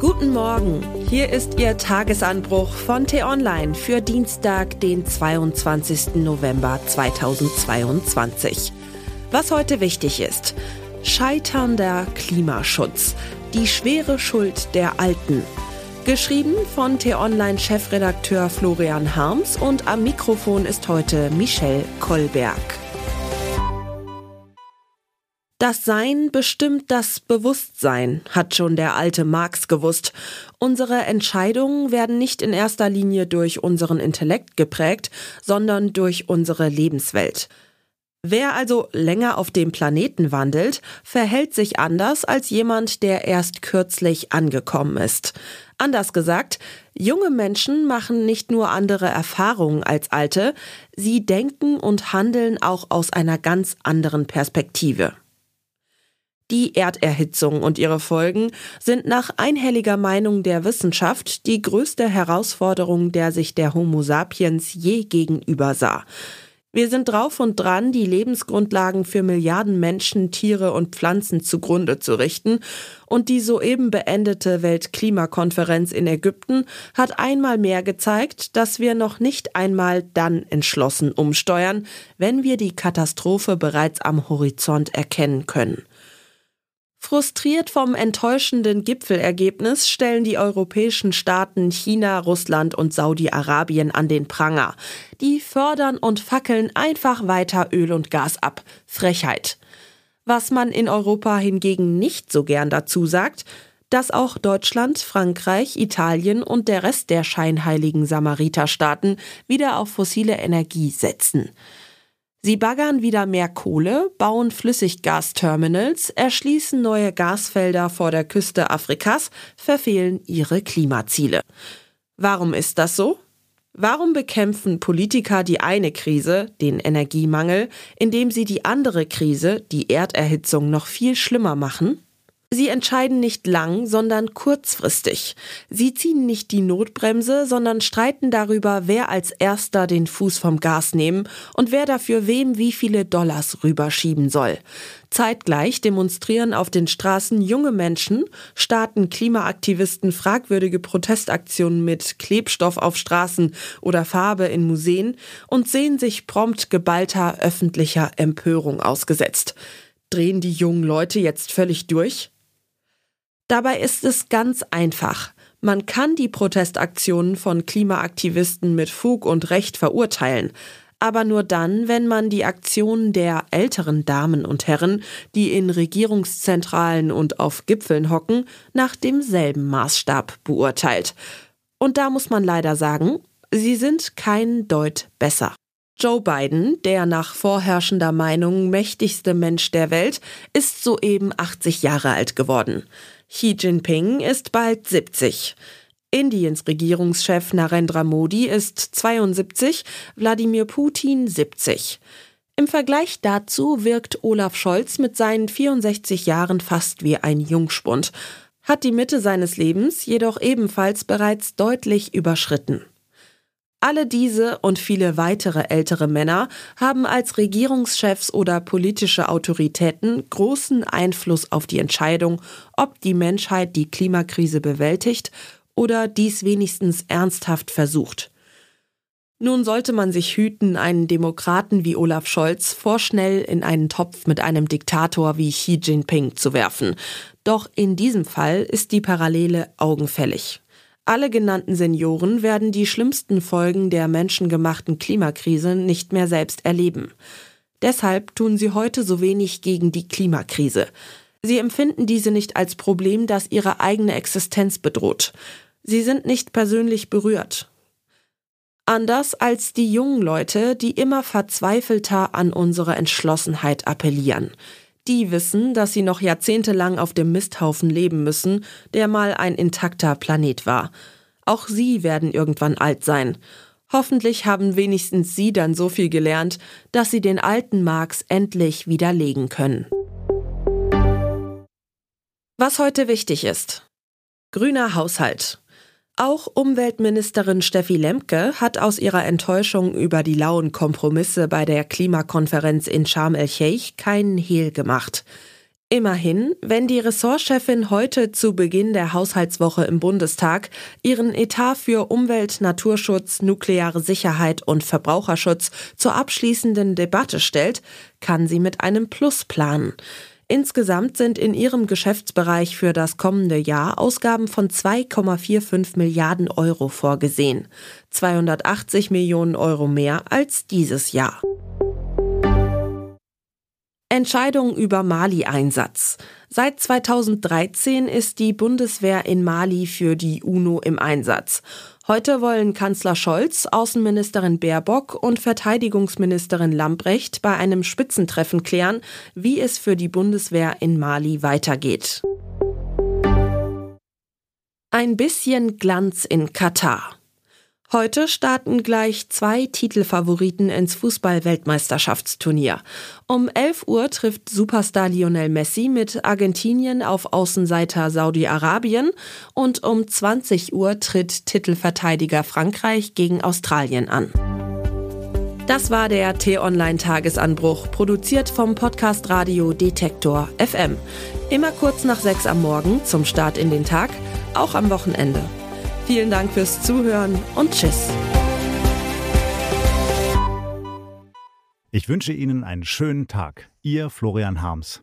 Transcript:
Guten Morgen, hier ist Ihr Tagesanbruch von T-Online für Dienstag, den 22. November 2022. Was heute wichtig ist, scheiternder Klimaschutz, die schwere Schuld der Alten. Geschrieben von T-Online-Chefredakteur Florian Harms und am Mikrofon ist heute Michelle Kolberg. Das Sein bestimmt das Bewusstsein, hat schon der alte Marx gewusst. Unsere Entscheidungen werden nicht in erster Linie durch unseren Intellekt geprägt, sondern durch unsere Lebenswelt. Wer also länger auf dem Planeten wandelt, verhält sich anders als jemand, der erst kürzlich angekommen ist. Anders gesagt, junge Menschen machen nicht nur andere Erfahrungen als alte, sie denken und handeln auch aus einer ganz anderen Perspektive. Die Erderhitzung und ihre Folgen sind nach einhelliger Meinung der Wissenschaft die größte Herausforderung, der sich der Homo sapiens je gegenüber sah. Wir sind drauf und dran, die Lebensgrundlagen für Milliarden Menschen, Tiere und Pflanzen zugrunde zu richten. Und die soeben beendete Weltklimakonferenz in Ägypten hat einmal mehr gezeigt, dass wir noch nicht einmal dann entschlossen umsteuern, wenn wir die Katastrophe bereits am Horizont erkennen können. Frustriert vom enttäuschenden Gipfelergebnis stellen die europäischen Staaten China, Russland und Saudi-Arabien an den Pranger. Die fördern und fackeln einfach weiter Öl und Gas ab. Frechheit. Was man in Europa hingegen nicht so gern dazu sagt, dass auch Deutschland, Frankreich, Italien und der Rest der scheinheiligen Samariterstaaten wieder auf fossile Energie setzen. Sie baggern wieder mehr Kohle, bauen Flüssiggasterminals, erschließen neue Gasfelder vor der Küste Afrikas, verfehlen ihre Klimaziele. Warum ist das so? Warum bekämpfen Politiker die eine Krise, den Energiemangel, indem sie die andere Krise, die Erderhitzung, noch viel schlimmer machen? Sie entscheiden nicht lang, sondern kurzfristig. Sie ziehen nicht die Notbremse, sondern streiten darüber, wer als erster den Fuß vom Gas nehmen und wer dafür wem wie viele Dollars rüberschieben soll. Zeitgleich demonstrieren auf den Straßen junge Menschen, starten Klimaaktivisten fragwürdige Protestaktionen mit Klebstoff auf Straßen oder Farbe in Museen und sehen sich prompt geballter öffentlicher Empörung ausgesetzt. Drehen die jungen Leute jetzt völlig durch? Dabei ist es ganz einfach. Man kann die Protestaktionen von Klimaaktivisten mit Fug und Recht verurteilen, aber nur dann, wenn man die Aktionen der älteren Damen und Herren, die in Regierungszentralen und auf Gipfeln hocken, nach demselben Maßstab beurteilt. Und da muss man leider sagen, sie sind kein Deut besser. Joe Biden, der nach vorherrschender Meinung mächtigste Mensch der Welt, ist soeben 80 Jahre alt geworden. Xi Jinping ist bald 70. Indiens Regierungschef Narendra Modi ist 72, Wladimir Putin 70. Im Vergleich dazu wirkt Olaf Scholz mit seinen 64 Jahren fast wie ein Jungspund, hat die Mitte seines Lebens jedoch ebenfalls bereits deutlich überschritten. Alle diese und viele weitere ältere Männer haben als Regierungschefs oder politische Autoritäten großen Einfluss auf die Entscheidung, ob die Menschheit die Klimakrise bewältigt oder dies wenigstens ernsthaft versucht. Nun sollte man sich hüten, einen Demokraten wie Olaf Scholz vorschnell in einen Topf mit einem Diktator wie Xi Jinping zu werfen. Doch in diesem Fall ist die Parallele augenfällig. Alle genannten Senioren werden die schlimmsten Folgen der menschengemachten Klimakrise nicht mehr selbst erleben. Deshalb tun sie heute so wenig gegen die Klimakrise. Sie empfinden diese nicht als Problem, das ihre eigene Existenz bedroht. Sie sind nicht persönlich berührt. Anders als die jungen Leute, die immer verzweifelter an unsere Entschlossenheit appellieren die wissen, dass sie noch jahrzehntelang auf dem Misthaufen leben müssen, der mal ein intakter Planet war. Auch sie werden irgendwann alt sein. Hoffentlich haben wenigstens sie dann so viel gelernt, dass sie den alten Marx endlich widerlegen können. Was heute wichtig ist. Grüner Haushalt. Auch Umweltministerin Steffi Lemke hat aus ihrer Enttäuschung über die lauen Kompromisse bei der Klimakonferenz in Sharm el-Sheikh keinen Hehl gemacht. Immerhin, wenn die Ressortchefin heute zu Beginn der Haushaltswoche im Bundestag ihren Etat für Umwelt, Naturschutz, nukleare Sicherheit und Verbraucherschutz zur abschließenden Debatte stellt, kann sie mit einem Plus planen. Insgesamt sind in ihrem Geschäftsbereich für das kommende Jahr Ausgaben von 2,45 Milliarden Euro vorgesehen. 280 Millionen Euro mehr als dieses Jahr. Entscheidung über Mali-Einsatz. Seit 2013 ist die Bundeswehr in Mali für die UNO im Einsatz. Heute wollen Kanzler Scholz, Außenministerin Baerbock und Verteidigungsministerin Lambrecht bei einem Spitzentreffen klären, wie es für die Bundeswehr in Mali weitergeht. Ein bisschen Glanz in Katar. Heute starten gleich zwei Titelfavoriten ins Fußball-Weltmeisterschaftsturnier. Um 11 Uhr trifft Superstar Lionel Messi mit Argentinien auf Außenseiter Saudi-Arabien und um 20 Uhr tritt Titelverteidiger Frankreich gegen Australien an. Das war der T-Online-Tagesanbruch, produziert vom Podcast Radio Detektor FM. Immer kurz nach sechs am Morgen zum Start in den Tag, auch am Wochenende. Vielen Dank fürs Zuhören und Tschüss. Ich wünsche Ihnen einen schönen Tag. Ihr Florian Harms.